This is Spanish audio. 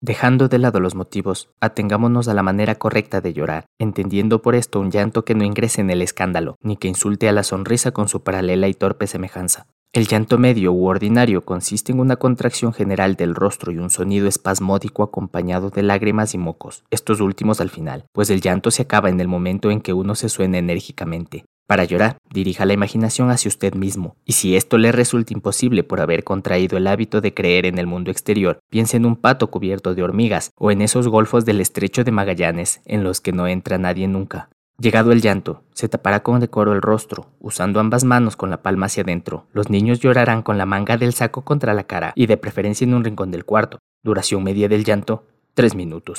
Dejando de lado los motivos, atengámonos a la manera correcta de llorar, entendiendo por esto un llanto que no ingrese en el escándalo, ni que insulte a la sonrisa con su paralela y torpe semejanza. El llanto medio u ordinario consiste en una contracción general del rostro y un sonido espasmódico acompañado de lágrimas y mocos, estos últimos al final, pues el llanto se acaba en el momento en que uno se suena enérgicamente. Para llorar, dirija la imaginación hacia usted mismo, y si esto le resulta imposible por haber contraído el hábito de creer en el mundo exterior, piense en un pato cubierto de hormigas o en esos golfos del estrecho de Magallanes en los que no entra nadie nunca. Llegado el llanto, se tapará con decoro el rostro, usando ambas manos con la palma hacia adentro. Los niños llorarán con la manga del saco contra la cara y de preferencia en un rincón del cuarto. Duración media del llanto, tres minutos.